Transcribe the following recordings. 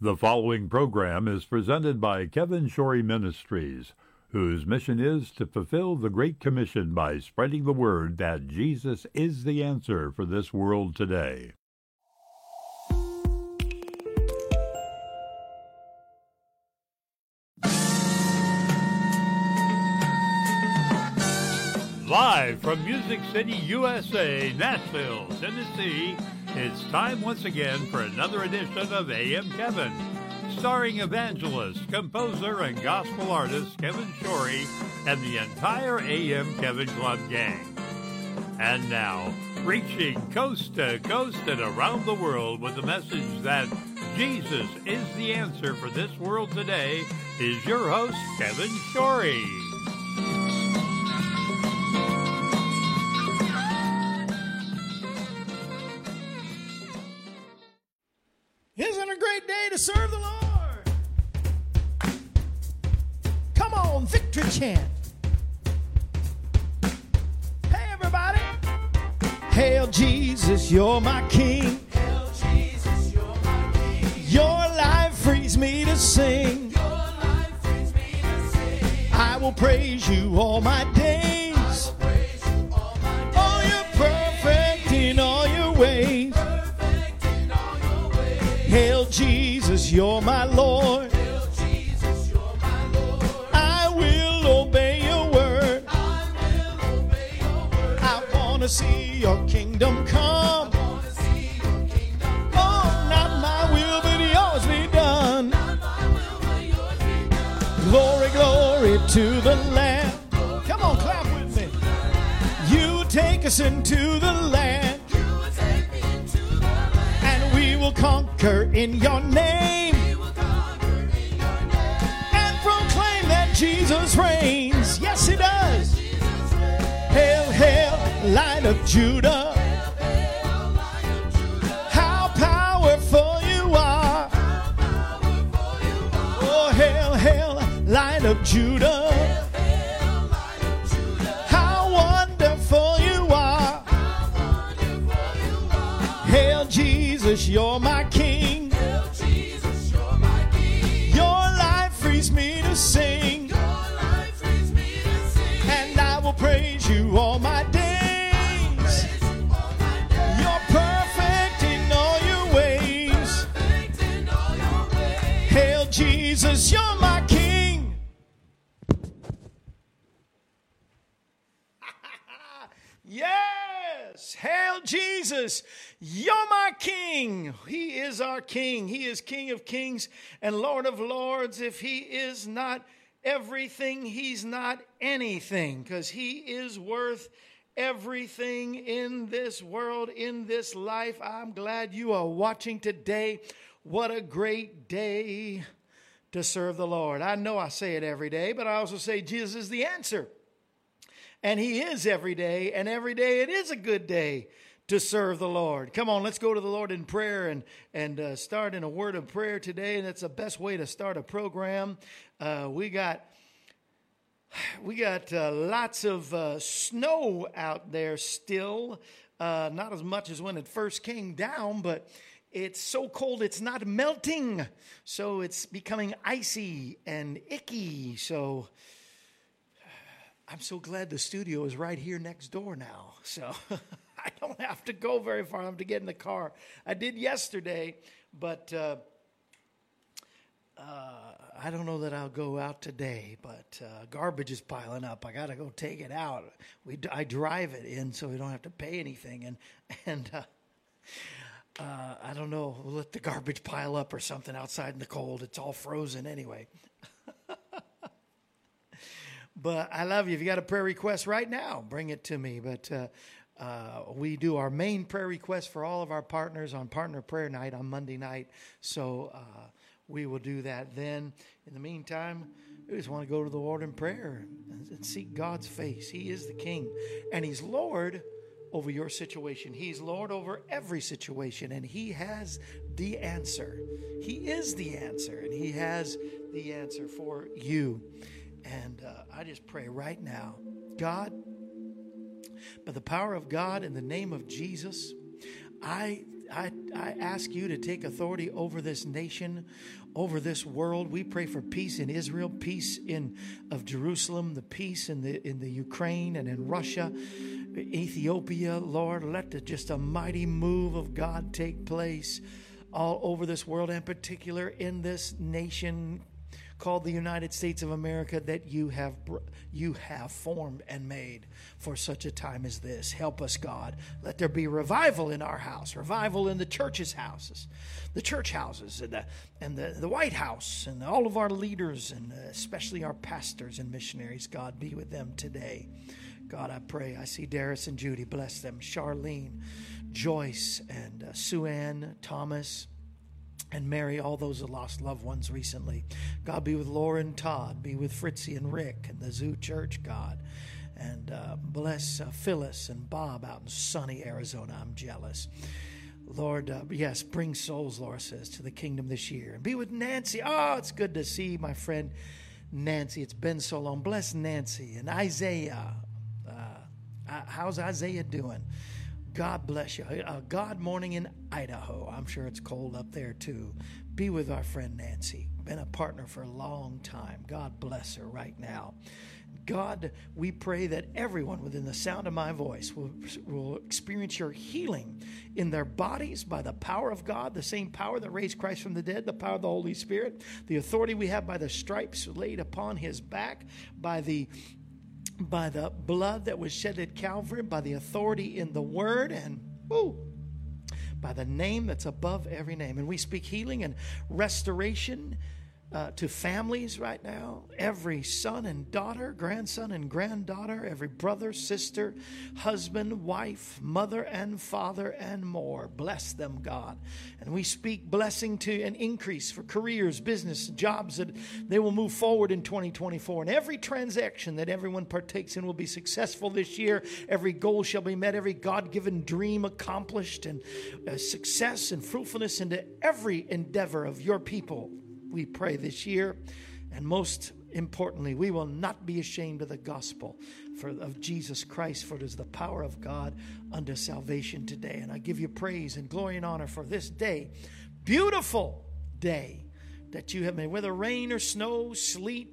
The following program is presented by Kevin Shorey Ministries, whose mission is to fulfill the Great Commission by spreading the word that Jesus is the answer for this world today. Live from Music City, USA, Nashville, Tennessee, it's time once again for another edition of AM Kevin, starring evangelist, composer, and gospel artist Kevin Shorey and the entire AM Kevin Club gang. And now, reaching coast to coast and around the world with the message that Jesus is the answer for this world today, is your host, Kevin Shorey. To serve the Lord? Come on, victory chant. Hey, everybody. Hail Jesus, you're my King. Hail Jesus, you're my King. Your life frees me to sing. Your life brings me to sing. I will praise you all my days. Kingdom come. Oh, not my will, but yours be done. Glory, glory to the Lamb. Come on, clap with me. You take us into the land, and we will conquer in your name We will conquer in your name. and proclaim that Jesus reigns. Yes, he does. Hail, hail, light of Judah. Lion of Judah. How wonderful you are. Wonderful you are. Hail Jesus, you're my King. Yes, hail Jesus, you're my King. He is our King. He is King of kings and Lord of lords. If He is not everything, He's not anything because He is worth everything in this world, in this life. I'm glad you are watching today. What a great day to serve the Lord. I know I say it every day, but I also say Jesus is the answer. And He is every day, and every day it is a good day to serve the Lord. Come on, let's go to the Lord in prayer and, and uh, start in a word of prayer today. And that's the best way to start a program. Uh, we got. We got uh, lots of uh, snow out there still. Uh, not as much as when it first came down, but it's so cold it's not melting. So it's becoming icy and icky. So I'm so glad the studio is right here next door now. So I don't have to go very far. I have to get in the car. I did yesterday, but uh, uh, I don't know that I'll go out today. But uh, garbage is piling up. I got to go take it out. We I drive it in so we don't have to pay anything. And and uh, uh, I don't know. We'll let the garbage pile up or something outside in the cold. It's all frozen anyway. But I love you. If you got a prayer request right now, bring it to me. But uh, uh, we do our main prayer request for all of our partners on Partner Prayer Night on Monday night. So uh, we will do that then. In the meantime, we just want to go to the Lord in prayer and, and seek God's face. He is the King, and He's Lord over your situation. He's Lord over every situation, and He has the answer. He is the answer, and He has the answer for you. And uh, I just pray right now, God, by the power of God in the name of Jesus, I I, I ask you to take authority over this nation, over this world. We pray for peace in Israel, peace in of Jerusalem, the peace in the in the Ukraine and in Russia, Ethiopia. Lord, let the, just a mighty move of God take place all over this world, and particular in this nation called the United States of America that you have you have formed and made for such a time as this. Help us, God. Let there be revival in our house, revival in the church's houses, the church houses, and the and the, the White House, and all of our leaders, and uh, especially our pastors and missionaries. God, be with them today. God, I pray. I see Darius and Judy. Bless them. Charlene, Joyce, and uh, Sue Ann, Thomas and Mary, all those that lost loved ones recently. God be with Laura and Todd, be with Fritzy and Rick and the Zoo Church, God. And uh, bless uh, Phyllis and Bob out in sunny Arizona. I'm jealous. Lord, uh, yes, bring souls, Laura says, to the kingdom this year. And be with Nancy. Oh, it's good to see my friend Nancy. It's been so long. Bless Nancy and Isaiah. Uh, how's Isaiah doing? God bless you. A God morning in Idaho. I'm sure it's cold up there too. Be with our friend Nancy. Been a partner for a long time. God bless her right now. God, we pray that everyone within the sound of my voice will, will experience your healing in their bodies by the power of God, the same power that raised Christ from the dead, the power of the Holy Spirit, the authority we have by the stripes laid upon his back, by the by the blood that was shed at Calvary, by the authority in the word, and woo, by the name that's above every name. And we speak healing and restoration uh, to families right now. Every son and daughter, grandson and granddaughter, every brother, sister, husband, wife, mother, and father, and more. Bless them, God. And we speak blessing to an increase for careers, business, jobs that they will move forward in 2024. And every transaction that everyone partakes in will be successful this year. Every goal shall be met, every God given dream accomplished, and uh, success and fruitfulness into every endeavor of your people we pray this year. And most importantly, we will not be ashamed of the gospel for, of Jesus Christ, for it is the power of God unto salvation today. And I give you praise and glory and honor for this day, beautiful day that you have made, whether rain or snow, sleet,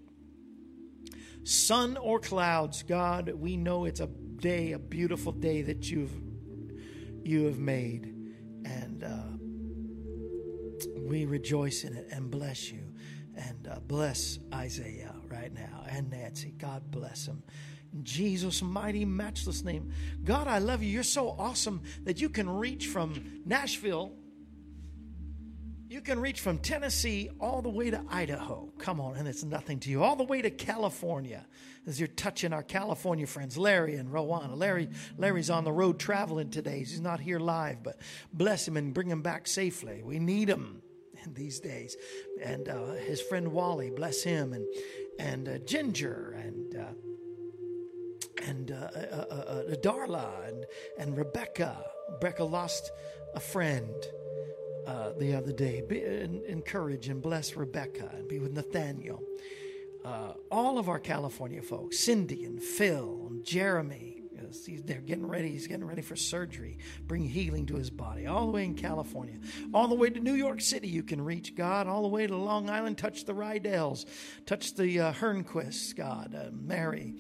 sun or clouds. God, we know it's a day, a beautiful day that you've you have made, and. Uh, we rejoice in it and bless you and uh, bless Isaiah right now and Nancy. God bless. In Jesus' mighty, matchless name. God, I love you. You're so awesome that you can reach from Nashville, you can reach from Tennessee all the way to Idaho. Come on, and it's nothing to you. All the way to California as you're touching our California friends, Larry and Rowana. Larry, Larry's on the road traveling today. He's not here live, but bless him and bring him back safely. We need him in these days. And uh, his friend Wally, bless him, and and uh, Ginger and. Uh, and uh, uh, uh, Darla and, and Rebecca. Rebecca lost a friend the other day. Be, en- encourage and bless Rebecca and be with Nathaniel. Uh, all of our California folks, Cindy and Phil and Jeremy. They're getting ready. He's getting ready for surgery. Bring healing to his body. All the way in California. All the way to New York City, you can reach God. All the way to Long Island, touch the Rydells. Touch the uh, Hernquists, God. Uh, Mary.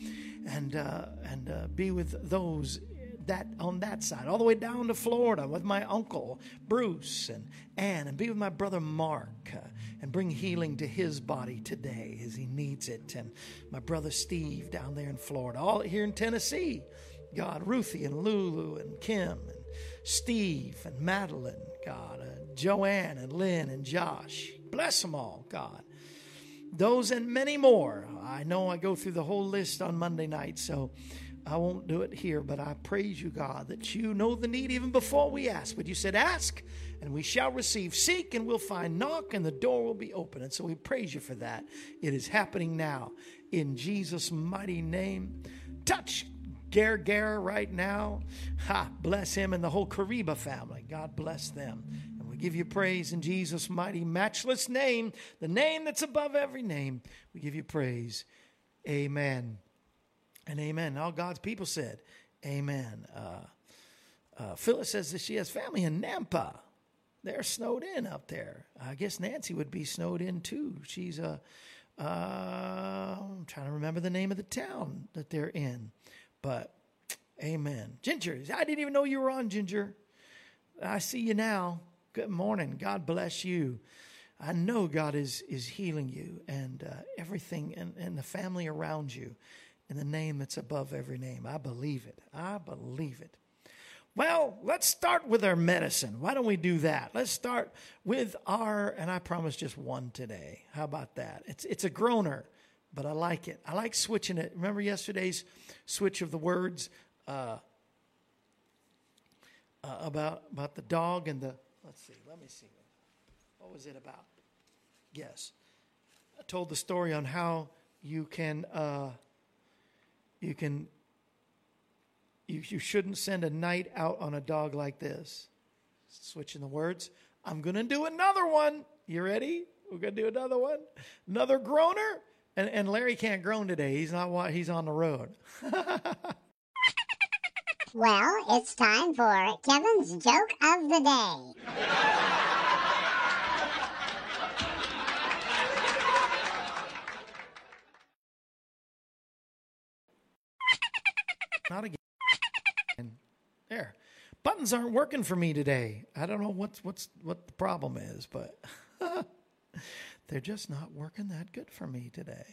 And, uh, and uh, be with those that on that side, all the way down to Florida with my uncle Bruce and Ann, and be with my brother Mark, uh, and bring healing to his body today as he needs it, and my brother Steve down there in Florida, all here in Tennessee, God, Ruthie and Lulu and Kim and Steve and Madeline, God, uh, Joanne and Lynn and Josh, bless them all, God those and many more. I know I go through the whole list on Monday night, so I won't do it here, but I praise you, God, that you know the need even before we ask. But you said, Ask, and we shall receive. Seek, and we'll find. Knock, and the door will be open. And so we praise you for that. It is happening now in Jesus' mighty name. Touch Gare Gare right now. Ha, bless him and the whole Kariba family. God bless them. And we give you praise in Jesus' mighty, matchless name, the name that's above every name. We give you praise. Amen and amen. All God's people said, Amen. Uh, uh, Phyllis says that she has family in Nampa. They're snowed in up there. I guess Nancy would be snowed in too. She's a, uh, I'm trying to remember the name of the town that they're in, but amen. Ginger, I didn't even know you were on, Ginger. I see you now. Good morning. God bless you. I know God is is healing you and uh, everything and, and the family around you in the name that's above every name. I believe it. I believe it. Well, let's start with our medicine. Why don't we do that? Let's start with our, and I promise just one today. How about that? It's it's a groaner, but I like it. I like switching it. Remember yesterday's switch of the words uh, uh, about about the dog and the. Let's see. Let me see. What was it about? Yes, I told the story on how you can uh, you can you, you shouldn't send a knight out on a dog like this. Switching the words. I'm going to do another one. You ready? We're going to do another one. Another groaner. And, and Larry can't groan today. He's not. wa- He's on the road. Well, it's time for Kevin's joke of the day. Not again. There. Buttons aren't working for me today. I don't know what's what's what the problem is, but they're just not working that good for me today.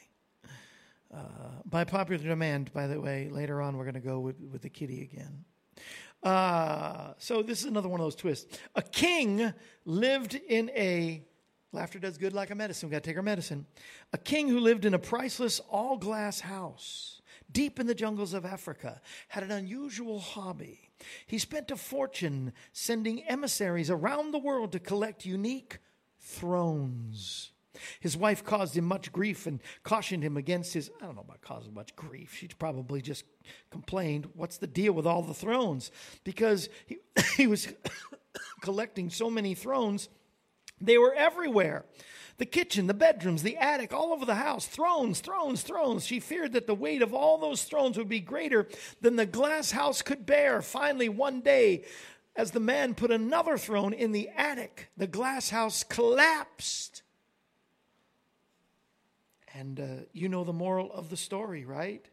Uh, by popular demand, by the way, later on we're going to go with, with the kitty again. Uh, so this is another one of those twists. A king lived in a laughter does good like a medicine. We got to take our medicine. A king who lived in a priceless all glass house deep in the jungles of Africa had an unusual hobby. He spent a fortune sending emissaries around the world to collect unique thrones. His wife caused him much grief and cautioned him against his. I don't know about causing much grief. She probably just complained, What's the deal with all the thrones? Because he, he was collecting so many thrones, they were everywhere. The kitchen, the bedrooms, the attic, all over the house, thrones, thrones, thrones. She feared that the weight of all those thrones would be greater than the glass house could bear. Finally, one day, as the man put another throne in the attic, the glass house collapsed. And uh, you know the moral of the story, right?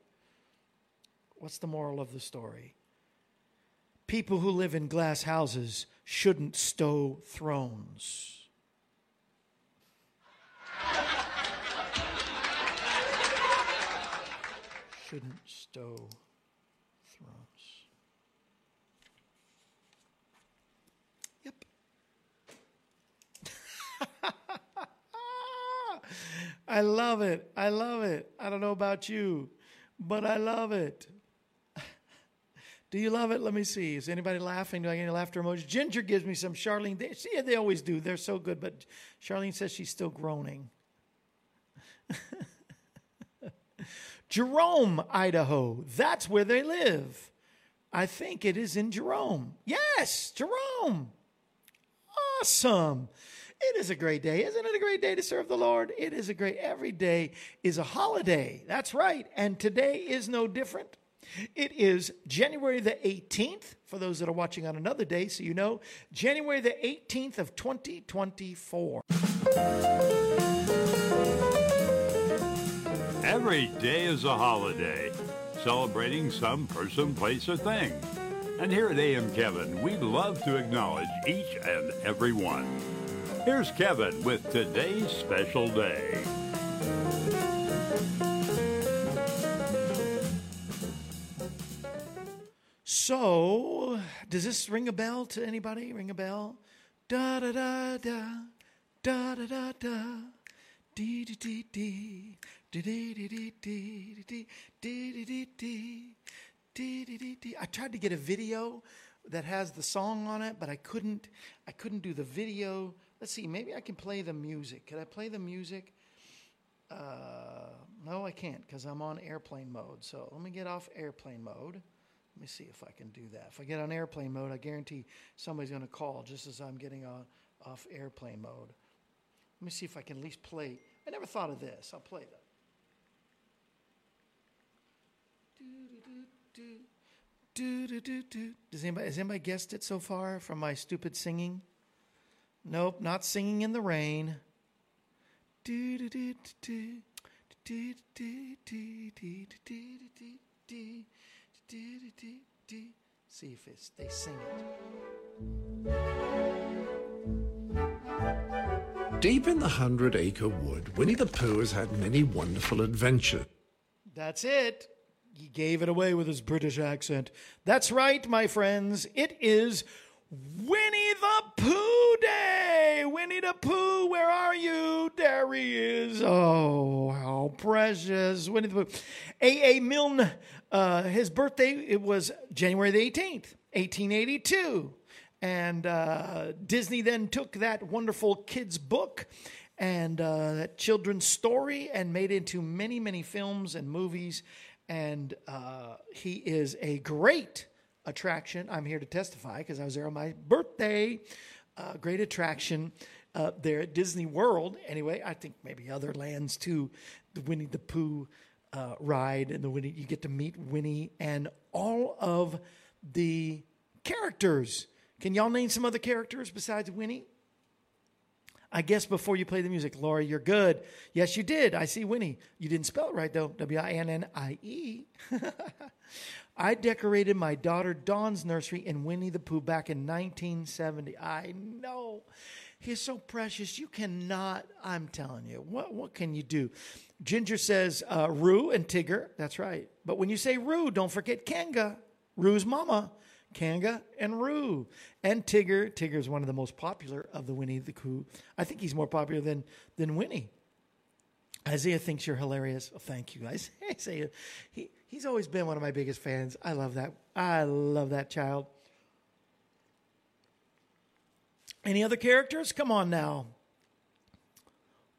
What's the moral of the story? People who live in glass houses shouldn't stow thrones. Shouldn't stow thrones. Yep. I love it. I love it. I don't know about you, but I love it. Do you love it? Let me see. Is anybody laughing? Do I get any laughter emojis? Ginger gives me some. Charlene, they, see, they always do. They're so good. But Charlene says she's still groaning. Jerome, Idaho. That's where they live. I think it is in Jerome. Yes, Jerome. Awesome. It is a great day. Isn't it a great day to serve the Lord? It is a great, every day is a holiday. That's right. And today is no different. It is January the 18th, for those that are watching on another day, so you know, January the 18th of 2024. Every day is a holiday, celebrating some person, place, or thing. And here at AM Kevin, we love to acknowledge each and every one. Here's Kevin with today's special day. So, does this ring a bell to anybody? Ring a bell? Da da da da, da da da da, dee dee dee dee, dee dee dee dee dee dee dee dee dee dee, dee dee dee. I tried to get a video that has the song on it, but I couldn't. I couldn't do the video. Let's see. Maybe I can play the music. Could I play the music? Uh, no, I can't because I'm on airplane mode. So let me get off airplane mode. Let me see if I can do that. If I get on airplane mode, I guarantee somebody's going to call just as I'm getting on, off airplane mode. Let me see if I can at least play. I never thought of this. I'll play that. Do, do, do, do. Does anybody, has anybody guessed it so far from my stupid singing? Nope, not singing in the rain. See if it's, they sing it. Deep in the Hundred Acre Wood, Winnie the Pooh has had many wonderful adventures. That's it. He gave it away with his British accent. That's right, my friends. It is Winnie the Pooh Day! Winnie the Pooh, where are you? There he is. Oh, how precious. Winnie the Pooh. A.A. Milne, uh, his birthday, it was January the 18th, 1882. And uh, Disney then took that wonderful kids' book and uh, that children's story and made into many, many films and movies. And uh, he is a great attraction. I'm here to testify because I was there on my birthday. Uh, great attraction uh, there at Disney World. Anyway, I think maybe other lands too. The Winnie the Pooh uh, ride and the Winnie, you get to meet Winnie and all of the characters. Can y'all name some other characters besides Winnie? I guess before you play the music, Laura, you're good. Yes, you did. I see Winnie. You didn't spell it right, though. W I N N I E. I decorated my daughter Dawn's nursery in Winnie the Pooh back in 1970. I know. He's so precious. You cannot, I'm telling you, what, what can you do? Ginger says uh, Roo and Tigger. That's right. But when you say Roo, don't forget Kanga, Roo's mama. Kanga and Roo. And Tigger. Tigger is one of the most popular of the Winnie the Pooh. I think he's more popular than, than Winnie. Isaiah thinks you're hilarious. Oh, thank you, guys. Isaiah, he, he's always been one of my biggest fans. I love that. I love that child. Any other characters? Come on now.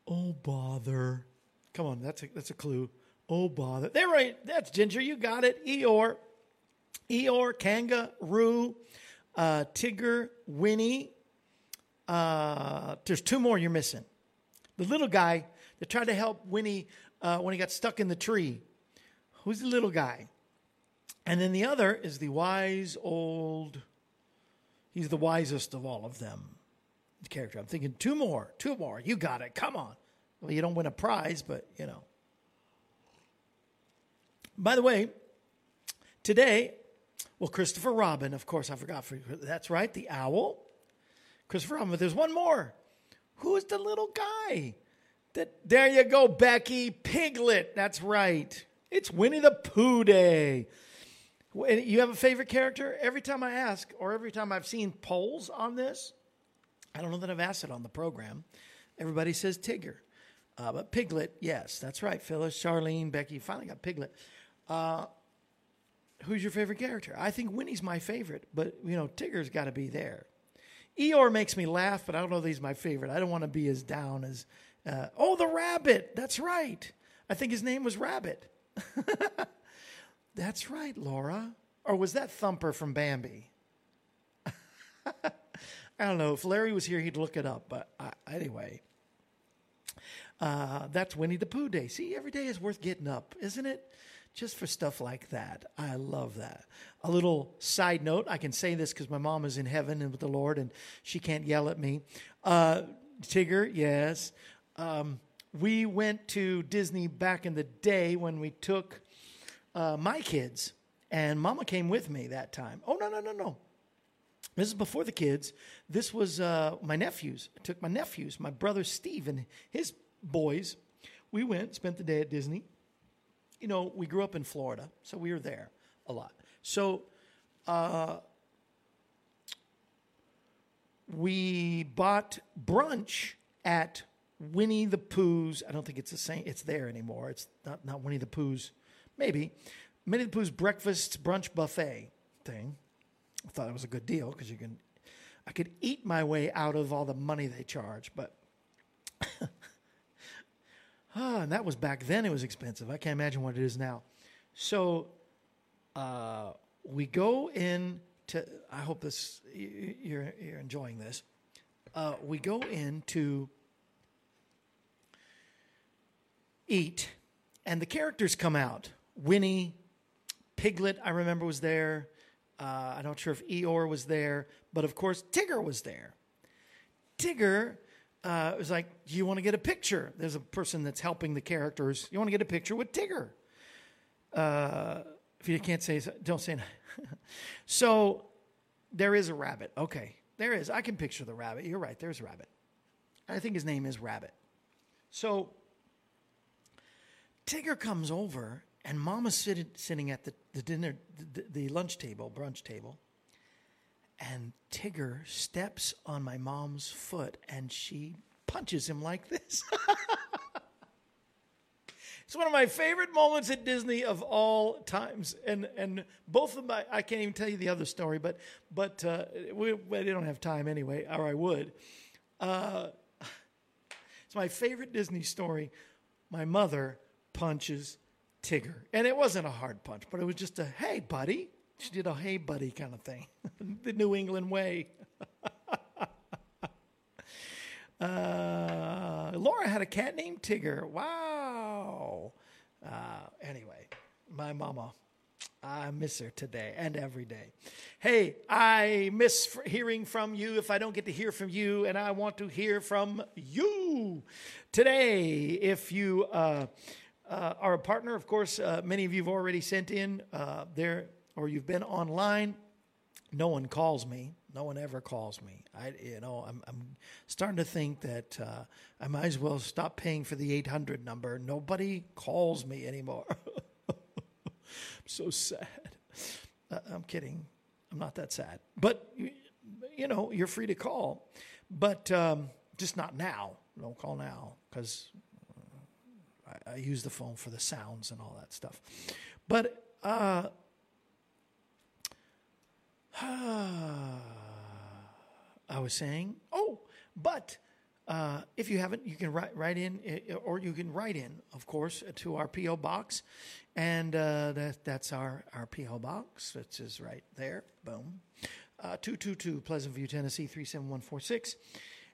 Oh bother. Come on, that's a that's a clue. Oh bother. They're right. That's Ginger. You got it. Eeyore. Eeyore, Kanga, Roo, uh, Tigger, Winnie. Uh, there's two more you're missing. The little guy that tried to help Winnie uh, when he got stuck in the tree. Who's the little guy? And then the other is the wise old. He's the wisest of all of them. The character. I'm thinking two more, two more. You got it. Come on. Well, you don't win a prize, but you know. By the way, today, well, Christopher Robin, of course, I forgot. For, that's right, the owl. Christopher Robin. But there's one more. Who is the little guy? That there you go, Becky Piglet. That's right. It's Winnie the Pooh Day. You have a favorite character? Every time I ask, or every time I've seen polls on this, I don't know that I've asked it on the program. Everybody says Tigger. Uh, but Piglet, yes, that's right. Phyllis, Charlene, Becky, finally got Piglet. Uh, who's your favorite character? I think Winnie's my favorite, but you know, Tigger's got to be there. Eeyore makes me laugh, but I don't know that he's my favorite. I don't want to be as down as. Uh, oh, the rabbit. That's right. I think his name was Rabbit. That's right, Laura. Or was that Thumper from Bambi? I don't know. If Larry was here, he'd look it up. But uh, anyway, uh, that's Winnie the Pooh Day. See, every day is worth getting up, isn't it? Just for stuff like that. I love that. A little side note I can say this because my mom is in heaven and with the Lord, and she can't yell at me. Uh, Tigger, yes. Um, we went to Disney back in the day when we took uh, my kids, and Mama came with me that time. Oh, no, no, no, no. This is before the kids. This was uh, my nephews. I took my nephews, my brother Steve and his boys. We went, spent the day at Disney. You know, we grew up in Florida, so we were there a lot. So uh, we bought brunch at Winnie the Pooh's. I don't think it's the same. It's there anymore. It's not not Winnie the Pooh's. Maybe Winnie the Pooh's breakfast brunch buffet thing. I thought it was a good deal because you can. I could eat my way out of all the money they charge, but. ah, and that was back then. It was expensive. I can't imagine what it is now. So, uh, we go in to. I hope this you- you're you're enjoying this. Uh, we go in to eat, and the characters come out. Winnie, Piglet, I remember was there. Uh, I'm not sure if Eeyore was there, but of course Tigger was there. Tigger uh, was like, "Do you want to get a picture?" There's a person that's helping the characters. You want to get a picture with Tigger? Uh, if you can't say, don't say. so there is a rabbit. Okay, there is. I can picture the rabbit. You're right. There's a rabbit. I think his name is Rabbit. So Tigger comes over, and Mama's sitting, sitting at the, the dinner, the, the lunch table, brunch table, and Tigger steps on my mom's foot, and she punches him like this. it's one of my favorite moments at Disney of all times, and and both of my I can't even tell you the other story, but but uh, we, we don't have time anyway, or I would. Uh, it's my favorite Disney story. My mother punches Tigger. And it wasn't a hard punch, but it was just a, hey, buddy. She did a hey, buddy kind of thing. the New England way. uh, Laura had a cat named Tigger. Wow. Uh, anyway, my mama. I miss her today and every day. Hey, I miss hearing from you if I don't get to hear from you, and I want to hear from you today. If you uh, uh, are a partner, of course, uh, many of you have already sent in uh, there, or you've been online. No one calls me. No one ever calls me. I, you know, I'm, I'm starting to think that uh, I might as well stop paying for the 800 number. Nobody calls me anymore. I'm so sad. Uh, I'm kidding. I'm not that sad. But, you, know, you're free to call. But um, just not now. Don't call now because I, I use the phone for the sounds and all that stuff. But uh, I was saying, oh, but uh, if you haven't, you can write, write in, uh, or you can write in, of course, to our P.O. box. And uh, that, that's our, our P.O. box, which is right there. Boom. Uh, 222 Pleasant View, Tennessee, 37146.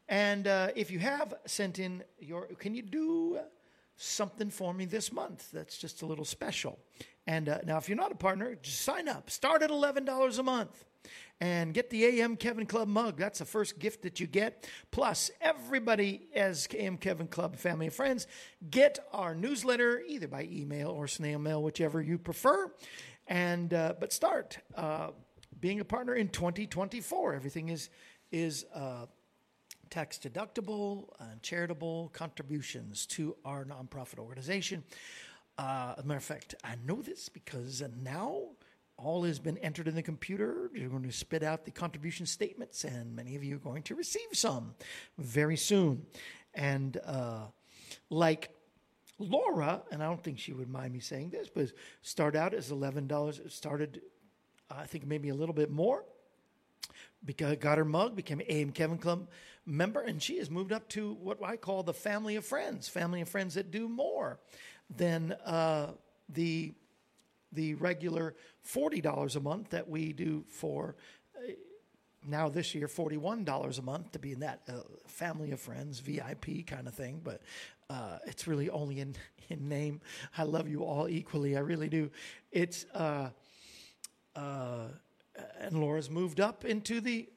And uh, if you have sent in your, can you do something for me this month that's just a little special? And uh, now, if you're not a partner, just sign up. Start at $11 a month and get the AM Kevin Club mug. That's the first gift that you get. Plus, everybody as AM Kevin Club family and friends get our newsletter either by email or snail mail, whichever you prefer. And uh, but start uh, being a partner in 2024. Everything is is. Uh, tax deductible and charitable contributions to our nonprofit organization. Uh, as a matter of fact, I know this because now all has been entered in the computer. You're going to spit out the contribution statements, and many of you are going to receive some very soon. And uh, like Laura, and I don't think she would mind me saying this, but start out as eleven dollars. It started, I think maybe a little bit more because got her mug, became an AM Kevin Club member, and she has moved up to what I call the family of friends, family of friends that do more than uh, the the regular forty dollars a month that we do for. uh, Now this year, forty-one dollars a month to be in that uh, family of friends VIP kind of thing, but uh, it's really only in in name. I love you all equally, I really do. It's uh, uh, and Laura's moved up into the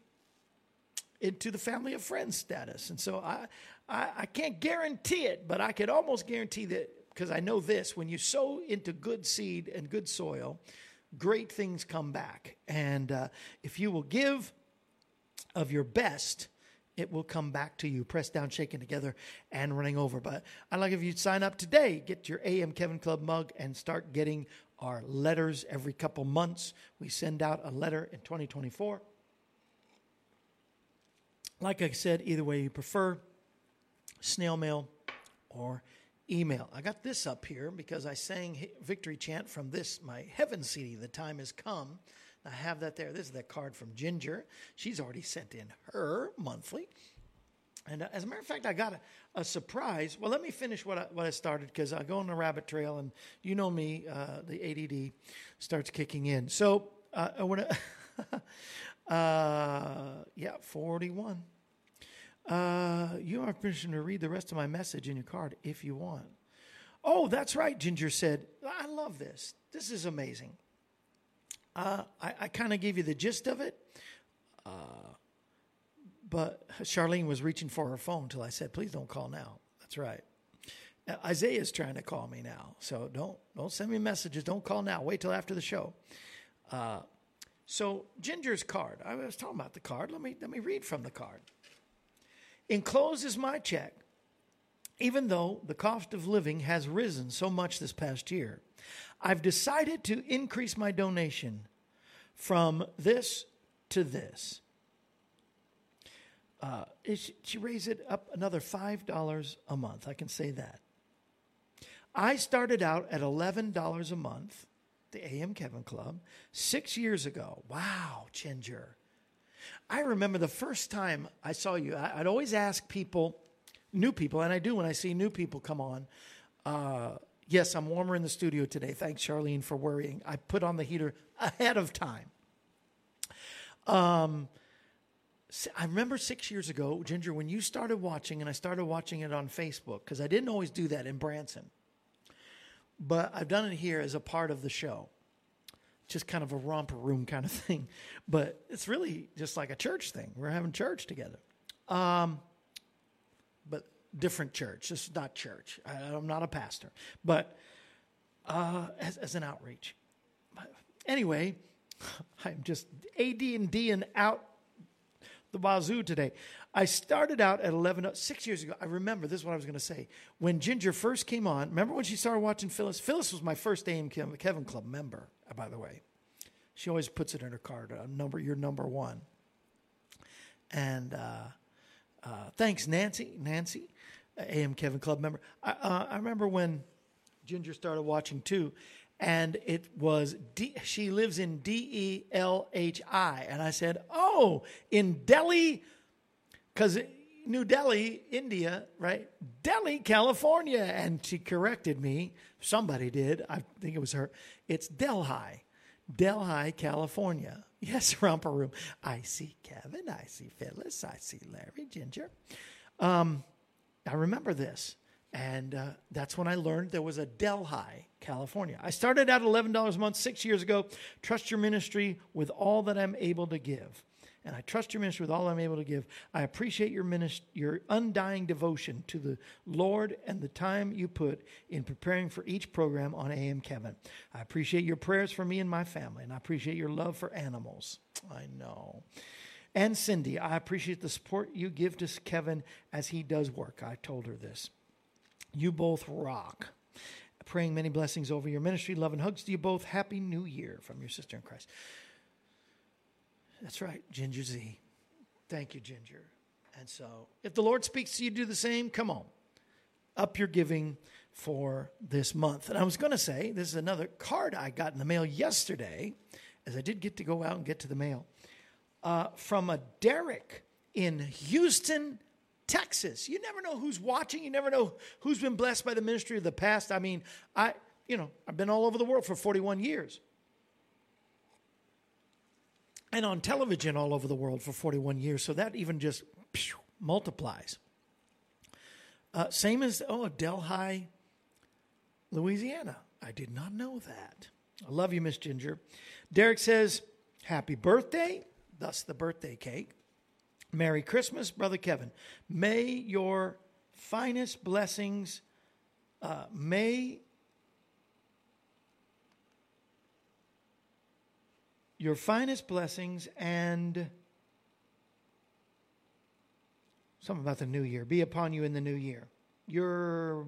into the family of friends status. And so I, I, I can't guarantee it, but I can almost guarantee that because I know this when you sow into good seed and good soil, great things come back. And uh, if you will give of your best, it will come back to you, pressed down, shaken together, and running over. But I'd like if you'd sign up today, get your AM Kevin Club mug, and start getting our letters every couple months. We send out a letter in 2024. Like I said, either way you prefer, snail mail or email. I got this up here because I sang victory chant from this, my heaven CD, The Time Has Come. I have that there. This is that card from Ginger. She's already sent in her monthly. And uh, as a matter of fact, I got a, a surprise. Well, let me finish what I, what I started because I go on the rabbit trail, and you know me, uh, the ADD starts kicking in. So uh, I want to, uh, yeah, 41. Uh, you are permission to read the rest of my message in your card if you want. Oh, that's right, Ginger said. I love this. This is amazing. Uh, I, I kind of gave you the gist of it. But Charlene was reaching for her phone till I said, "Please don't call now." That's right. Uh, Isaiah's trying to call me now, so don't don't send me messages. Don't call now. Wait till after the show. Uh, so Ginger's card. I was talking about the card. Let me let me read from the card. Enclosed is my check. Even though the cost of living has risen so much this past year, I've decided to increase my donation from this to this. Uh, she, she raised it up another $5 a month. I can say that. I started out at $11 a month, the AM Kevin Club, six years ago. Wow, Ginger. I remember the first time I saw you, I'd always ask people, new people, and I do when I see new people come on. Uh, yes, I'm warmer in the studio today. Thanks, Charlene, for worrying. I put on the heater ahead of time. Um, I remember six years ago, Ginger, when you started watching, and I started watching it on Facebook, because I didn't always do that in Branson. But I've done it here as a part of the show just kind of a romper room kind of thing. But it's really just like a church thing. We're having church together. Um, but different church. This is not church. I, I'm not a pastor, but uh, as, as an outreach. But anyway, I'm just AD and D and out the wazoo today. I started out at 11, six years ago. I remember, this is what I was going to say. When Ginger first came on, remember when she started watching Phyllis? Phyllis was my first AM Kevin Club member, uh, by the way. She always puts it in her card, uh, number, you're number one. And uh, uh, thanks, Nancy. Nancy, uh, AM Kevin Club member. I, uh, I remember when Ginger started watching too, and it was D, she lives in D E L H I, and I said, "Oh, in Delhi, because New Delhi, India, right? Delhi, California," and she corrected me. Somebody did. I think it was her. It's Delhi, Delhi, California. Yes, romper room. I see Kevin. I see Phyllis. I see Larry Ginger. Um, I remember this. And uh, that's when I learned there was a Delhi, California. I started out $11 a month six years ago. Trust your ministry with all that I'm able to give. And I trust your ministry with all I'm able to give. I appreciate your minist- your undying devotion to the Lord and the time you put in preparing for each program on AM Kevin. I appreciate your prayers for me and my family, and I appreciate your love for animals. I know. And Cindy, I appreciate the support you give to Kevin as he does work. I told her this. You both rock. Praying many blessings over your ministry. Love and hugs to you both. Happy New Year from your sister in Christ. That's right, Ginger Z. Thank you, Ginger. And so, if the Lord speaks to you, do the same. Come on, up your giving for this month. And I was going to say, this is another card I got in the mail yesterday, as I did get to go out and get to the mail, uh, from a Derek in Houston, Texas. You never know who's watching. You never know who's been blessed by the ministry of the past. I mean, I, you know, I've been all over the world for 41 years and on television all over the world for 41 years. So that even just multiplies. Uh, same as, oh, Delhi, Louisiana. I did not know that. I love you, Miss Ginger. Derek says, Happy birthday, thus the birthday cake. Merry Christmas, Brother Kevin. May your finest blessings, uh, may your finest blessings and something about the new year be upon you in the new year. Your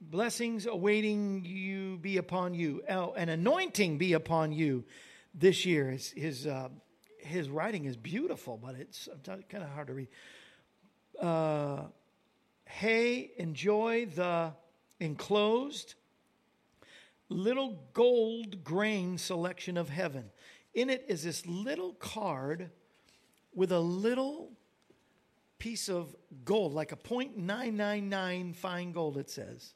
blessings awaiting you be upon you. Oh, an anointing be upon you this year. is his, uh, his writing is beautiful, but it's kind of hard to read. Uh, hey, enjoy the enclosed little gold grain selection of heaven. In it is this little card with a little piece of gold, like a .999 fine gold, it says.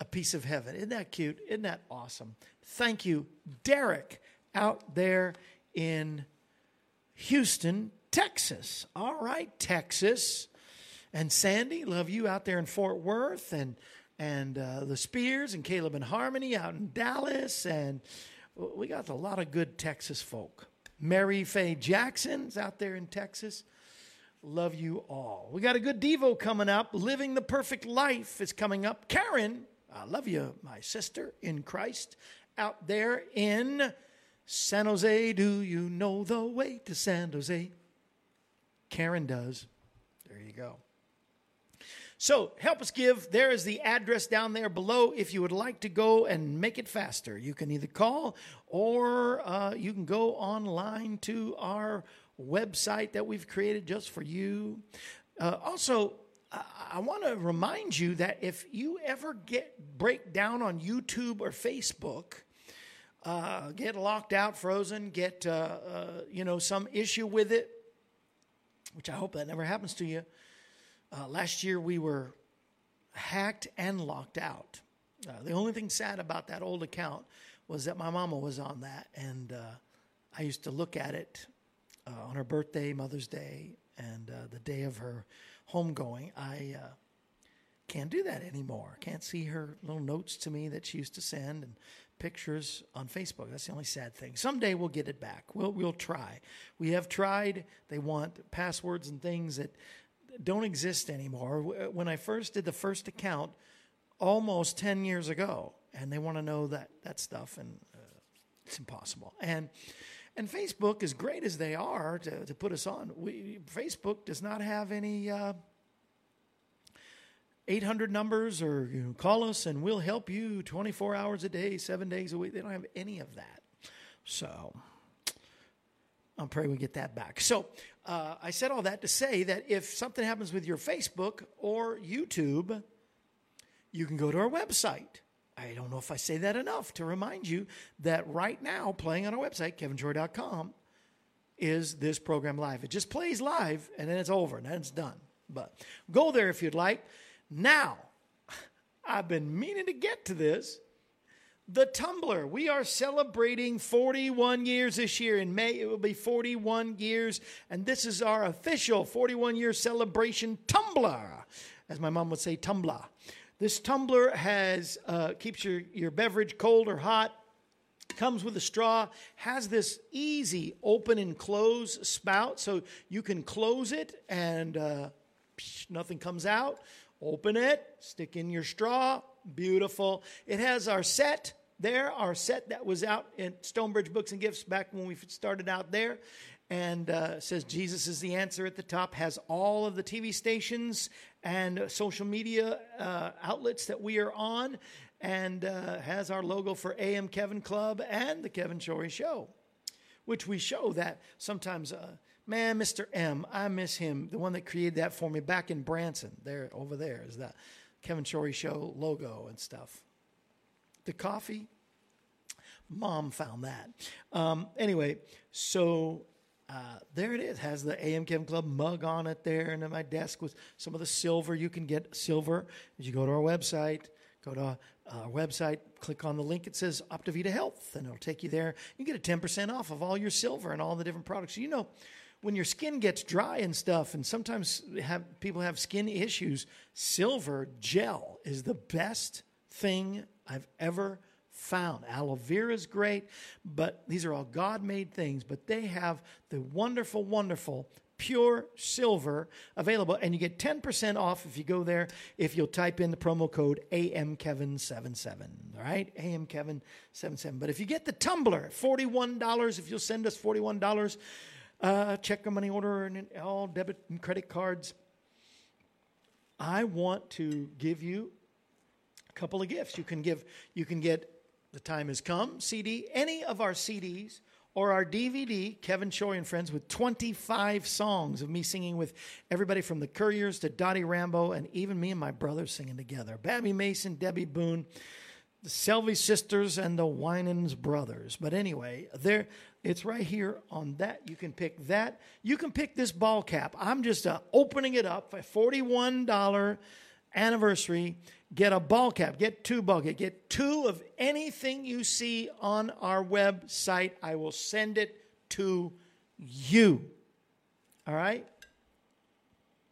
A piece of heaven. Isn't that cute? Isn't that awesome? Thank you, Derek, out there in Houston, Texas. All right, Texas. And Sandy, love you out there in Fort Worth and and uh, the Spears and Caleb and Harmony out in Dallas. And we got a lot of good Texas folk. Mary Faye Jackson's out there in Texas. Love you all. We got a good Devo coming up. Living the Perfect Life is coming up. Karen, I love you, my sister in Christ, out there in San Jose. Do you know the way to San Jose? Karen does. There you go. So, help us give. There is the address down there below. If you would like to go and make it faster, you can either call or uh, you can go online to our website that we've created just for you. Uh, also, I, I want to remind you that if you ever get break down on YouTube or Facebook, uh, get locked out, frozen, get uh, uh, you know some issue with it, which I hope that never happens to you. Uh, last year we were hacked and locked out. Uh, the only thing sad about that old account was that my mama was on that, and I used to look at it on her birthday, Mother's Day, and the day of her homegoing. I can't do that anymore. Can't see her little notes to me that she used to send and pictures on Facebook. That's the only sad thing. Someday we'll get it back. We'll we'll try. We have tried. They want passwords and things that don't exist anymore. When I first did the first account almost 10 years ago and they want to know that that stuff and uh, it's impossible. And and Facebook, as great as they are to, to put us on, we, Facebook does not have any uh, 800 numbers or you know, call us and we'll help you 24 hours a day, seven days a week. They don't have any of that. So I'm praying we get that back. So uh, I said all that to say that if something happens with your Facebook or YouTube, you can go to our website. I don't know if I say that enough to remind you that right now, playing on our website, kevinshorey.com, is this program live. It just plays live and then it's over and then it's done. But go there if you'd like. Now, I've been meaning to get to this. The tumbler. We are celebrating 41 years this year. In May, it will be 41 years. And this is our official 41 year celebration tumbler, as my mom would say, tumbler. This tumbler has uh, keeps your, your beverage cold or hot. Comes with a straw, has this easy open and close spout, so you can close it and uh, nothing comes out. Open it, stick in your straw. Beautiful. It has our set there, our set that was out in Stonebridge Books and Gifts back when we started out there. And uh, says Jesus is the answer at the top, has all of the TV stations and social media uh, outlets that we are on, and uh, has our logo for AM Kevin Club and the Kevin Shorey Show, which we show that sometimes. Uh, man, Mr. M, I miss him. The one that created that for me back in Branson, there over there is that Kevin Shorey Show logo and stuff. The coffee, mom found that. Um, anyway, so uh, there it is. Has the AM Kevin Club mug on it there, and then my desk with some of the silver. You can get silver as you go to our website. Go to our website, click on the link. It says Optivita Health, and it'll take you there. You get a ten percent off of all your silver and all the different products. You know, when your skin gets dry and stuff, and sometimes have, people have skin issues, silver gel is the best thing I've ever found. Aloe vera is great, but these are all God made things, but they have the wonderful, wonderful pure silver available and you get 10% off if you go there if you'll type in the promo code amkevin77 all right amkevin77 but if you get the tumbler $41 if you'll send us $41 uh, check or money order and all debit and credit cards. I want to give you a couple of gifts. You can give you can get the time has come cd any of our cds or our dvd kevin shorey and friends with 25 songs of me singing with everybody from the couriers to dottie rambo and even me and my brother singing together. Babbie mason debbie boone the Selvey sisters and the Winans brothers. But anyway, there it's right here on that. You can pick that. You can pick this ball cap. I'm just uh, opening it up for $41 anniversary. Get a ball cap. Get two ball cap. Get two of anything you see on our website. I will send it to you. All right?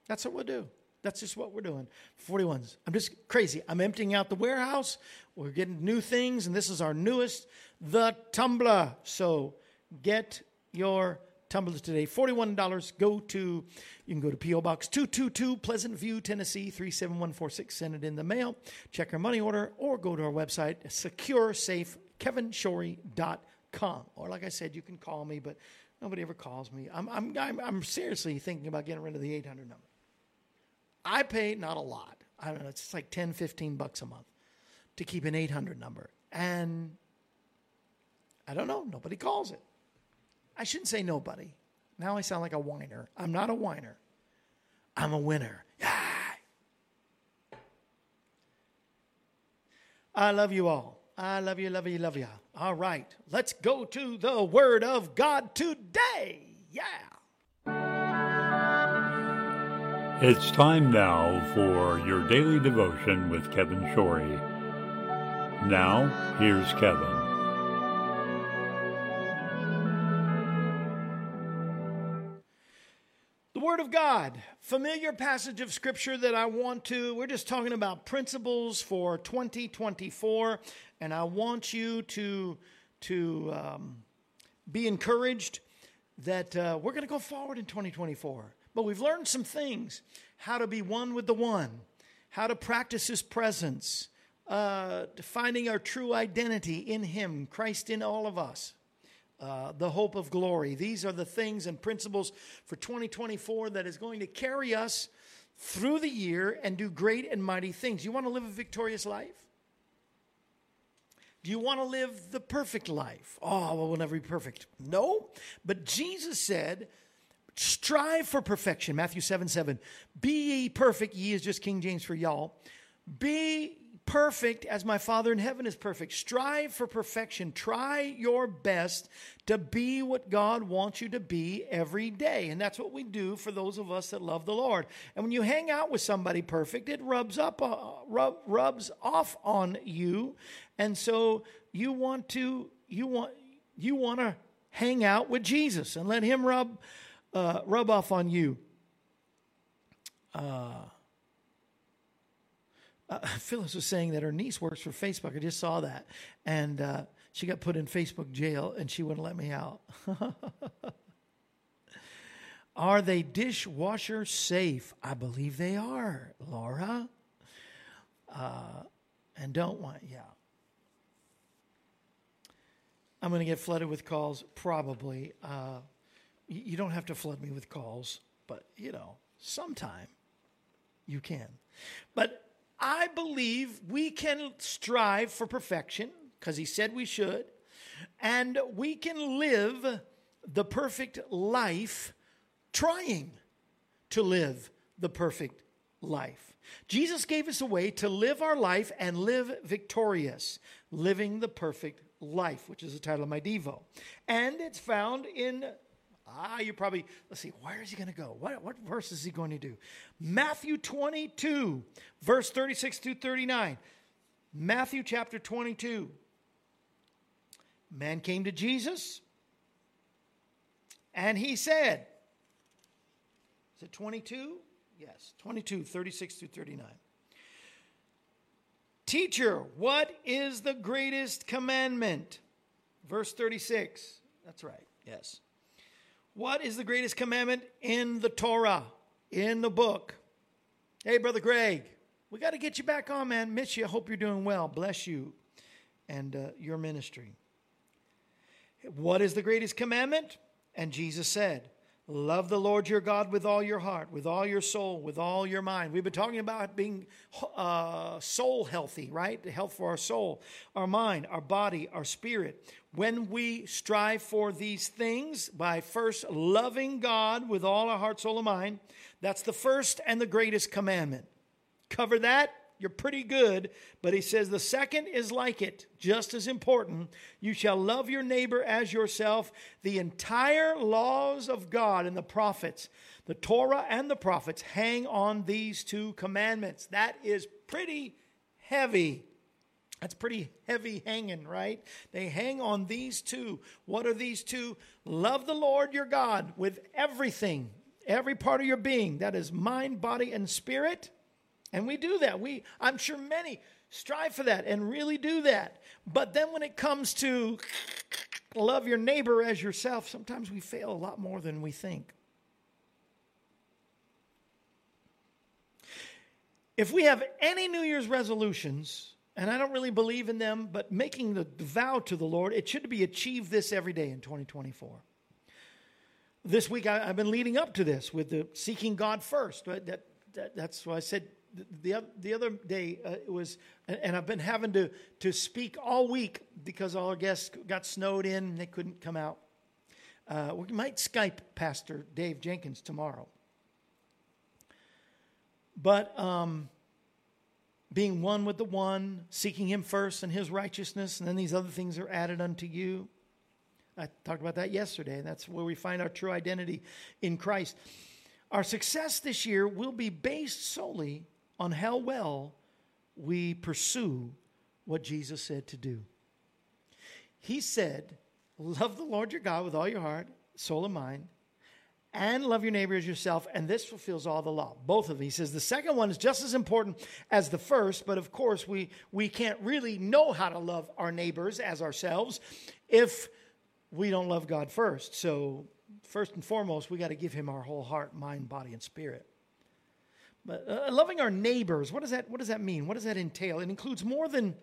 That's what we'll do. That's just what we're doing. 41s. I'm just crazy. I'm emptying out the warehouse. We're getting new things, and this is our newest, the tumbler. So get your tumblers today. $41. Go to, you can go to P.O. Box 222, Pleasant View, Tennessee 37146. Send it in the mail. Check our money order or go to our website, securesafekevinshorey.com. Or, like I said, you can call me, but nobody ever calls me. I'm, I'm, I'm, I'm seriously thinking about getting rid of the 800 number. I pay not a lot. I don't know, it's like 10, 15 bucks a month to keep an 800 number. And I don't know, nobody calls it. I shouldn't say nobody. Now I sound like a whiner. I'm not a whiner. I'm a winner. Yeah. I love you all. I love you, love you, love you. All right, let's go to the Word of God today. Yeah. It's time now for your daily devotion with Kevin Shorey. Now, here's Kevin. Word of God, familiar passage of Scripture that I want to, we're just talking about principles for 2024, and I want you to, to um, be encouraged that uh, we're going to go forward in 2024. But we've learned some things. How to be one with the one, how to practice His presence, uh, finding our true identity in Him, Christ in all of us uh, the hope of glory. These are the things and principles for 2024 that is going to carry us through the year and do great and mighty things. You want to live a victorious life? Do you want to live the perfect life? Oh, well, we'll never be perfect. No, but Jesus said, strive for perfection. Matthew 7 7. Be ye perfect. Ye is just King James for y'all. Be perfect as my Father in heaven is perfect. Strive for perfection. Try your best to be what God wants you to be every day. And that's what we do for those of us that love the Lord. And when you hang out with somebody perfect, it rubs up uh, rub, rubs off on you. And so you want to you want you want to hang out with Jesus and let him rub uh, rub off on you. uh, Phyllis was saying that her niece works for Facebook. I just saw that. And uh, she got put in Facebook jail and she wouldn't let me out. are they dishwasher safe? I believe they are, Laura. Uh, and don't want, yeah. I'm going to get flooded with calls, probably. Uh, you don't have to flood me with calls, but, you know, sometime you can. But I believe we can strive for perfection because he said we should, and we can live the perfect life trying to live the perfect life. Jesus gave us a way to live our life and live victorious, living the perfect life, which is the title of my Devo. And it's found in Ah, you probably, let's see, where is he going to go? What, what verse is he going to do? Matthew 22, verse 36 through 39. Matthew chapter 22. Man came to Jesus and he said, Is it 22? Yes, 22, 36 through 39. Teacher, what is the greatest commandment? Verse 36. That's right, yes. What is the greatest commandment in the Torah, in the book? Hey, Brother Greg, we got to get you back on, man. Miss you. Hope you're doing well. Bless you and uh, your ministry. What is the greatest commandment? And Jesus said, Love the Lord your God with all your heart, with all your soul, with all your mind. We've been talking about being uh, soul healthy, right? The health for our soul, our mind, our body, our spirit. When we strive for these things by first loving God with all our heart, soul, and mind, that's the first and the greatest commandment. Cover that, you're pretty good. But he says the second is like it, just as important. You shall love your neighbor as yourself. The entire laws of God and the prophets, the Torah and the prophets, hang on these two commandments. That is pretty heavy. That's pretty heavy hanging, right? They hang on these two. What are these two? Love the Lord your God with everything, every part of your being. That is mind, body, and spirit. And we do that. We, I'm sure many strive for that and really do that. But then when it comes to love your neighbor as yourself, sometimes we fail a lot more than we think. If we have any New Year's resolutions, and I don't really believe in them, but making the vow to the Lord, it should be achieved this every day in 2024. This week, I, have been leading up to this with the seeking God first. That, that, that's why I said the, the, the other day uh, it was, and I've been having to, to speak all week because all our guests got snowed in and they couldn't come out. Uh, we might Skype Pastor Dave Jenkins tomorrow. But um, being one with the one, seeking him first and his righteousness, and then these other things are added unto you. I talked about that yesterday, and that's where we find our true identity in Christ. Our success this year will be based solely on how well we pursue what Jesus said to do. He said, Love the Lord your God with all your heart, soul, and mind, and love your neighbor as yourself, and this fulfills all the law. Both of them. He says the second one is just as important as the first, but of course, we, we can't really know how to love our neighbors as ourselves if we don't love God first. So, first and foremost, we got to give him our whole heart, mind, body, and spirit. But uh, loving our neighbors, what does that what does that mean? What does that entail? It includes more than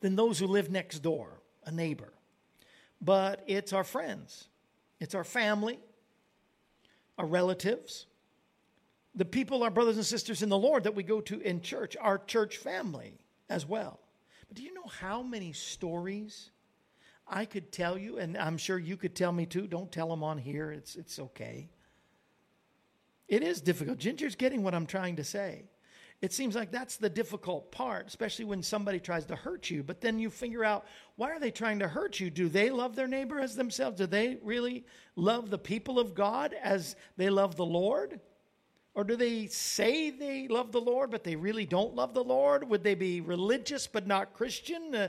than those who live next door, a neighbor. But it's our friends. It's our family, our relatives, the people, our brothers and sisters in the Lord that we go to in church, our church family as well. But do you know how many stories I could tell you, and I'm sure you could tell me too? Don't tell them on here, it's, it's okay. It is difficult. Ginger's getting what I'm trying to say. It seems like that's the difficult part, especially when somebody tries to hurt you. But then you figure out why are they trying to hurt you? Do they love their neighbor as themselves? Do they really love the people of God as they love the Lord? Or do they say they love the Lord, but they really don't love the Lord? Would they be religious but not Christian? Uh,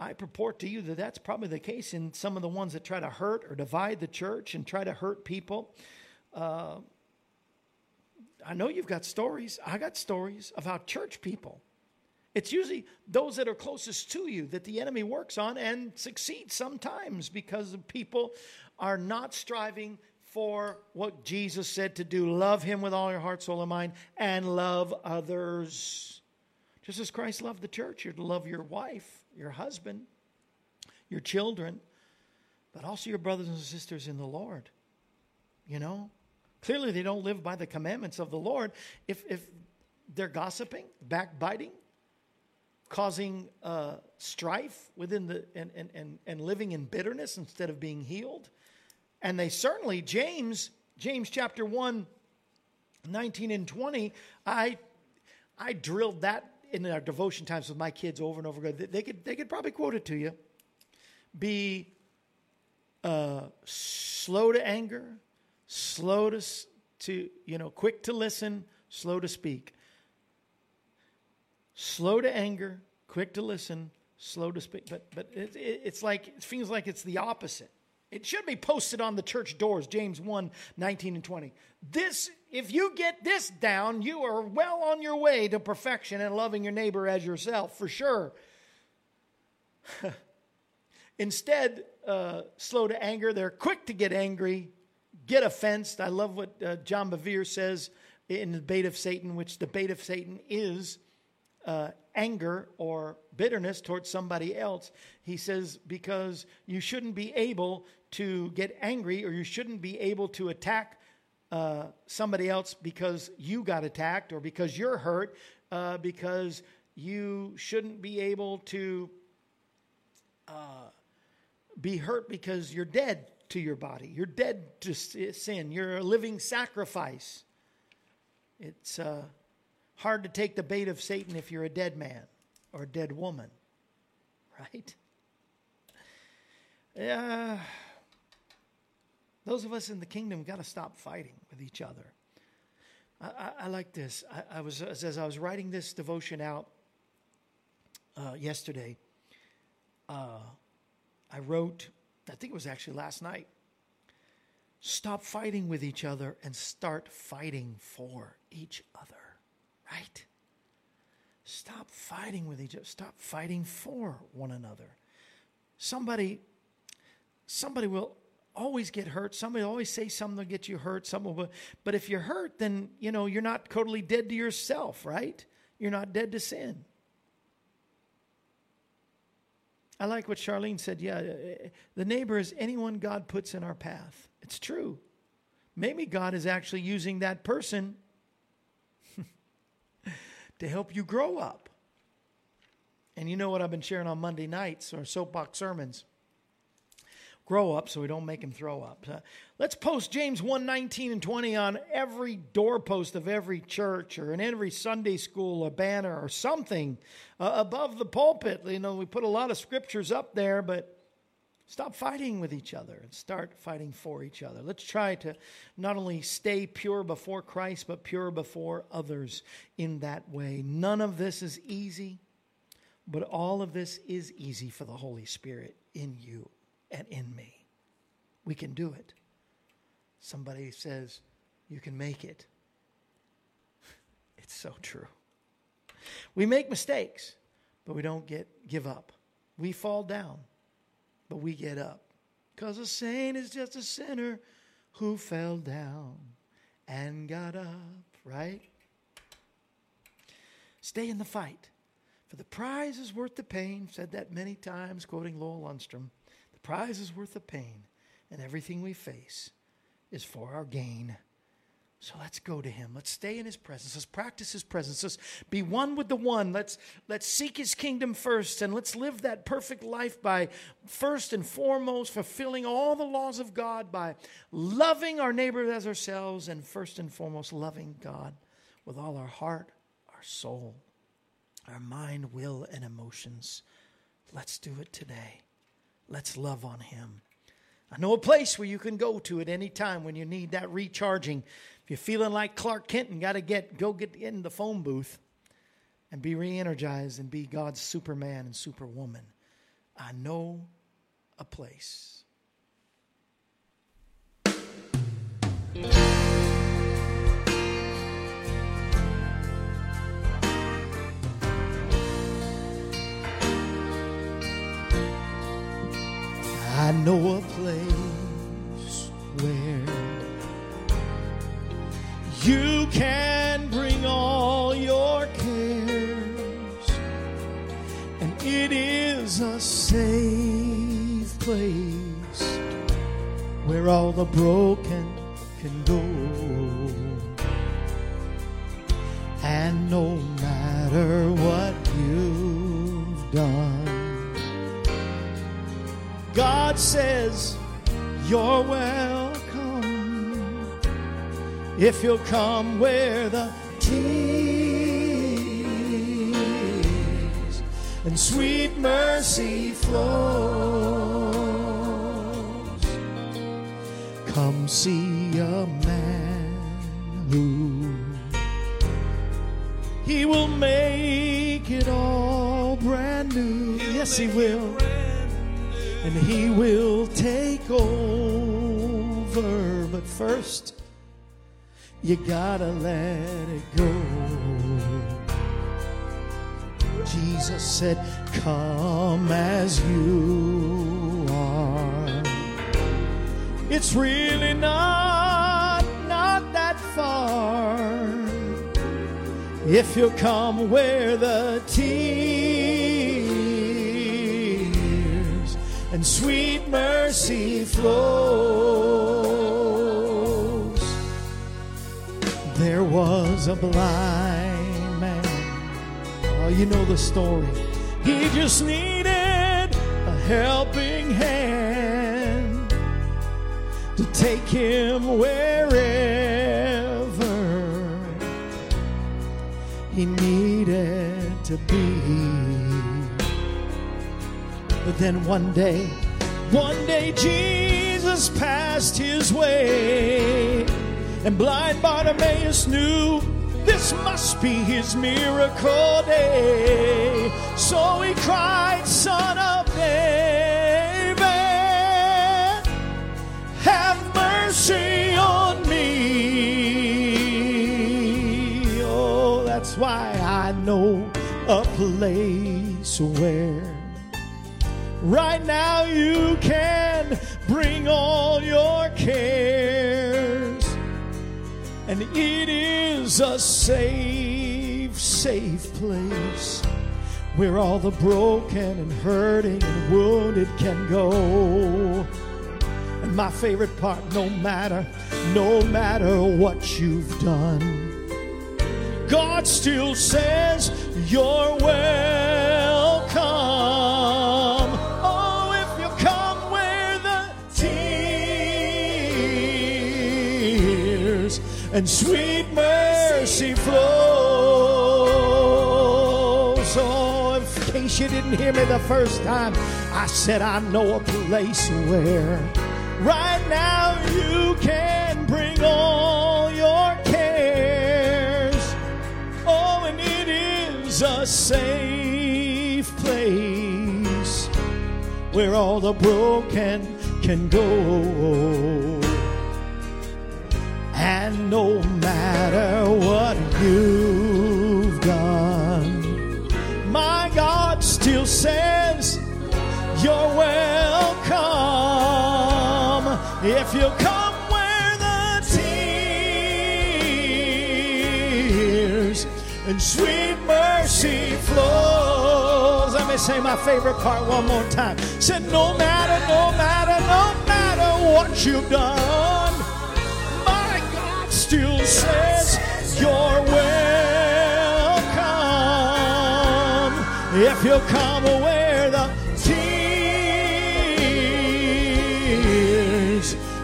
I purport to you that that's probably the case in some of the ones that try to hurt or divide the church and try to hurt people. Uh, I know you've got stories. I got stories of how church people, it's usually those that are closest to you that the enemy works on and succeeds sometimes because people are not striving for what Jesus said to do love him with all your heart, soul, and mind, and love others. Just as Christ loved the church, you're to love your wife, your husband, your children, but also your brothers and sisters in the Lord. You know? Clearly, they don't live by the commandments of the Lord. If, if they're gossiping, backbiting, causing uh, strife within the and, and, and, and living in bitterness instead of being healed. And they certainly, James, James chapter 1, 19 and 20, I I drilled that in our devotion times with my kids over and over again. They- could they could probably quote it to you. Be uh, slow to anger, slow to to you know, quick to listen, slow to speak. Slow to anger, quick to listen, slow to speak. But but it, it, it's like it feels like it's the opposite. It should be posted on the church doors, James 1, 19 and 20. This, if you get this down, you are well on your way to perfection and loving your neighbor as yourself, for sure. Instead, uh, slow to anger, they're quick to get angry, get offensed. I love what uh, John Bevere says in the bait of Satan, which the bait of Satan is uh, anger or bitterness towards somebody else. He says, because you shouldn't be able to get angry or you shouldn't be able to attack uh, somebody else because you got attacked or because you're hurt, uh, because you shouldn't be able to uh, be hurt because you're dead to your body. You're dead to sin. You're a living sacrifice. It's uh, hard to take the bait of Satan if you're a dead man or a dead woman, right? Yeah. Those of us in the kingdom got to stop fighting with each other. I, I, I like this. I, I was as, as I was writing this devotion out uh, yesterday. Uh, I wrote, I think it was actually last night. Stop fighting with each other and start fighting for each other. Right? Stop fighting with each other. Stop fighting for one another. Somebody somebody will always get hurt. Somebody will always say something to get you hurt. Someone will, but if you're hurt, then you know you're not totally dead to yourself, right? You're not dead to sin. I like what Charlene said. Yeah, uh, the neighbor is anyone God puts in our path. It's true. Maybe God is actually using that person to help you grow up. And you know what I've been sharing on Monday nights or soapbox sermons? Grow up so we don't make him throw up. Uh, let's post James 1 19 and 20 on every doorpost of every church or in every Sunday school, a banner or something uh, above the pulpit. You know, we put a lot of scriptures up there, but Stop fighting with each other and start fighting for each other. Let's try to not only stay pure before Christ, but pure before others in that way. None of this is easy, but all of this is easy for the Holy Spirit in you and in me. We can do it. Somebody says, You can make it. It's so true. We make mistakes, but we don't get give up. We fall down, but we get up. Because a saint is just a sinner who fell down and got up, right? Stay in the fight. For the prize is worth the pain. Said that many times, quoting Lowell Lundstrom. Prize is worth the pain, and everything we face is for our gain. So let's go to him. Let's stay in his presence. Let's practice his presence. Let's be one with the one. Let's let's seek his kingdom first and let's live that perfect life by first and foremost fulfilling all the laws of God by loving our neighbor as ourselves and first and foremost loving God with all our heart, our soul, our mind, will and emotions. Let's do it today. Let's love on him. I know a place where you can go to at any time when you need that recharging. If you're feeling like Clark Kent and got to get go get in the phone booth and be re-energized and be God's Superman and Superwoman, I know a place. I know a place where you can bring all your cares, and it is a safe place where all the broken can go. And no matter what God says you're welcome if you'll come where the tears and sweet mercy flows. Come see a man who he will make it all brand new. Yes, he will and he will take over. But first, you gotta let it go. Jesus said, Come as you are. It's really not, not that far. If you come where the tears and sweet mercy flows. There was a blind man. Oh, you know the story. He just needed a helping hand to take him wherever he needed to be. But then one day, one day Jesus passed his way, and blind Bartimaeus knew this must be his miracle day. So he cried, Son of David, have mercy on me. Oh, that's why I know a place where Right now you can bring all your cares. And it is a safe, safe place where all the broken and hurting and wounded can go. And my favorite part, no matter, no matter what you've done, God still says you're welcome. And sweet mercy flows. Oh, in case you didn't hear me the first time, I said I know a place where right now you can bring all your cares. Oh, and it is a safe place where all the broken can go. And no matter what you've done, my God still says you're welcome if you come where the tears and sweet mercy flows. Let me say my favorite part one more time. Said, no matter, no matter, no matter what you've done, still says you're welcome if you come where the tears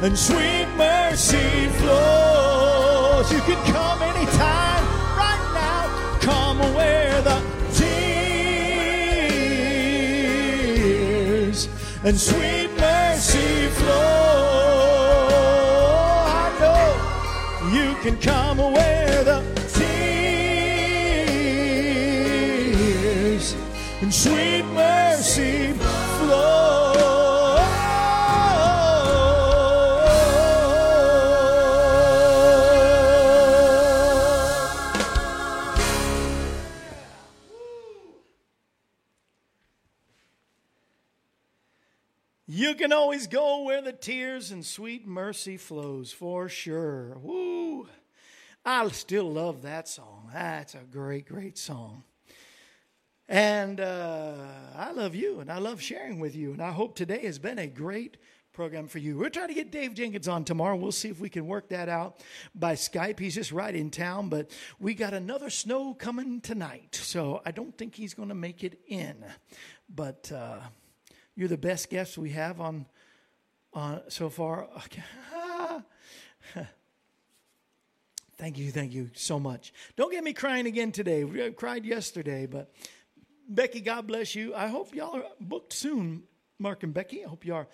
and sweet mercy flows. You can come anytime, right now. Come where the tears and sweet mercy flow. Can come where the tears and sweet mercy flow. You can always go where the tears and sweet mercy flows, for sure. Woo! I still love that song. That's a great, great song. And uh, I love you, and I love sharing with you. And I hope today has been a great program for you. We're trying to get Dave Jenkins on tomorrow. We'll see if we can work that out by Skype. He's just right in town, but we got another snow coming tonight, so I don't think he's going to make it in. But uh, you're the best guest we have on on so far. Thank you, thank you so much. Don't get me crying again today. We cried yesterday, but Becky, God bless you. I hope y'all are booked soon, Mark and Becky. I hope you are.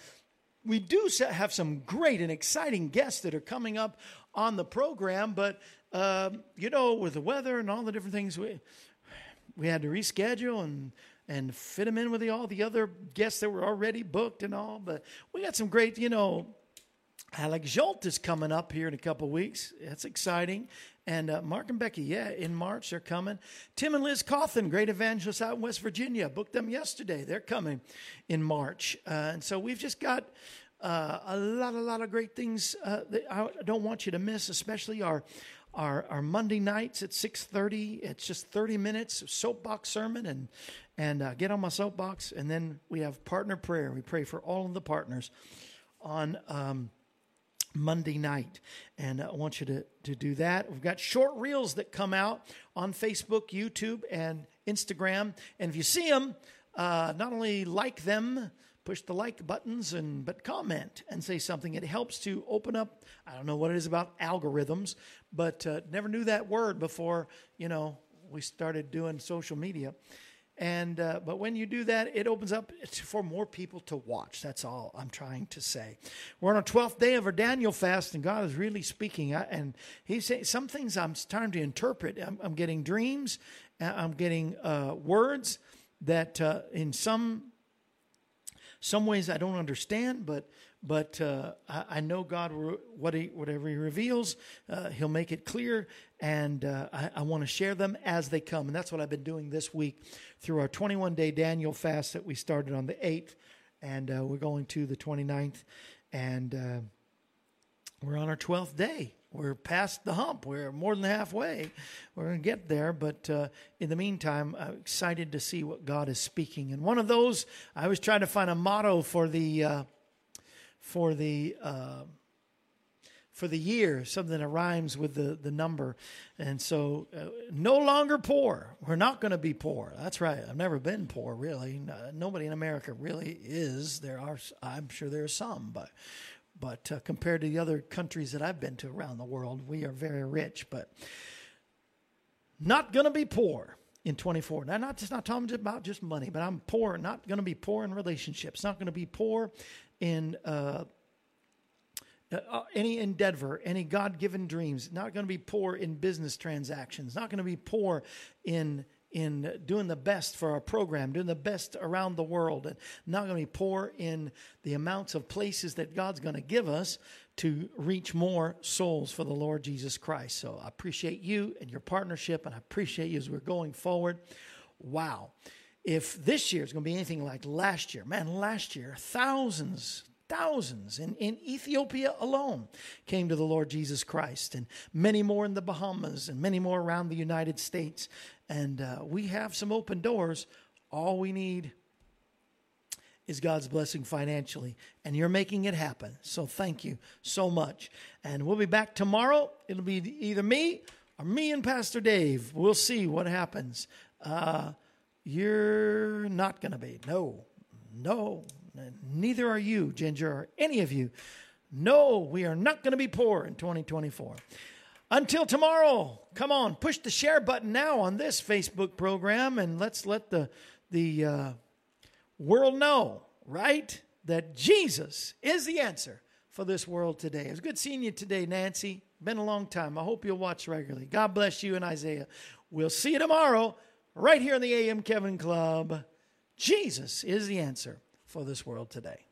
We do have some great and exciting guests that are coming up on the program, but uh, you know, with the weather and all the different things, we we had to reschedule and and fit them in with the, all the other guests that were already booked and all. But we got some great, you know, Alex Jolt is coming up here in a couple weeks. That's exciting. And uh, Mark and Becky, yeah, in March they're coming. Tim and Liz Cawthon, great evangelists out in West Virginia, booked them yesterday. They're coming in March, uh, and so we've just got uh, a lot, a lot of great things uh, that I don't want you to miss, especially our our, our Monday nights at six thirty. It's just thirty minutes of soapbox sermon and and uh, get on my soapbox, and then we have partner prayer. We pray for all of the partners on. Um, Monday night. And I want you to, to do that. We've got short reels that come out on Facebook, YouTube, and Instagram. And if you see them, uh, not only like them, push the like buttons, and but comment and say something. It helps to open up. I don't know what it is about algorithms, but uh, never knew that word before. You know, we started doing social media. And uh, but when you do that, it opens up for more people to watch. That's all I'm trying to say. We're on our 12th day of our Daniel fast, and God is really speaking. I- And He's saying some things I'm starting to interpret. I'm, I'm getting dreams. uh, I'm getting uh, words that uh, in some some ways I don't understand, but but uh, I, I know God what he whatever He reveals, uh, He'll make it clear, and uh, I, I want to share them as they come. And that's what I've been doing this week through our 21 day Daniel fast that we started on the 8th, and uh, we're going to the 29th, and uh, we're on our 12th day. We're past the hump. We're more than halfway. We're going to get there. But uh, in the meantime, I'm excited to see what God is speaking. And one of those, I was trying to find a motto for the uh, for the uh, for the year, something that rhymes with the the number. And so, uh, no longer poor. We're not going to be poor. That's right. I've never been poor, really. No- Nobody in America really is. There are, I'm sure there are some, but but uh, compared to the other countries that I've been to around the world, we are very rich. But not going to be poor in 24. Now, not just not talking about just money, but I'm poor. Not going to be poor in relationships. Not going to be poor in uh, uh, any endeavor, any God given dreams. Not going to be poor in business transactions. Not going to be poor in in doing the best for our program, doing the best around the world, and not going to be poor in the amounts of places that God's going to give us to reach more souls for the Lord Jesus Christ. So I appreciate you and your partnership, and I appreciate you as we're going forward. Wow. If this year is going to be anything like last year, man, last year, thousands, thousands in, in Ethiopia alone came to the Lord Jesus Christ, and many more in the Bahamas, and many more around the United States. And uh, we have some open doors. All we need is God's blessing financially, and you're making it happen. So thank you so much. And we'll be back tomorrow. It'll be either me or me and Pastor Dave. We'll see what happens. Uh, you're not going to be. No, no. Neither are you, Ginger, or any of you. No, we are not going to be poor in 2024. Until tomorrow, come on, push the share button now on this Facebook program, and let's let the the uh, world know, right, that Jesus is the answer for this world today. It was good seeing you today, Nancy. Been a long time. I hope you'll watch regularly. God bless you and Isaiah. We'll see you tomorrow, right here in the AM Kevin Club. Jesus is the answer for this world today.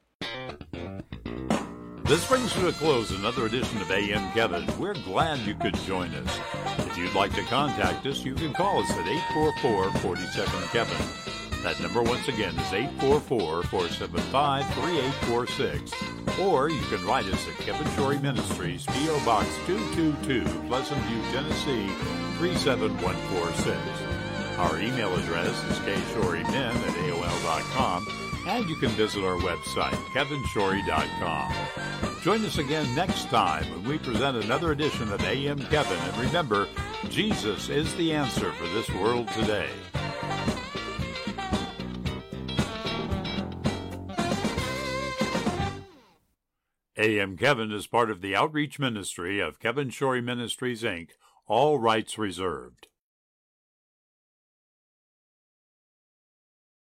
This brings to a close another edition of AM Kevin. We're glad you could join us. If you'd like to contact us, you can call us at 844 47 Kevin. That number, once again, is 844 475 3846. Or you can write us at Kevin Shorey Ministries, P.O. Box 222, Pleasant View, Tennessee 37146. Our email address is kshorymen at AOL.com, and you can visit our website, kevinshorey.com. Join us again next time when we present another edition of AM Kevin. And remember, Jesus is the answer for this world today. AM Kevin is part of the outreach ministry of Kevin Shorey Ministries, Inc., all rights reserved.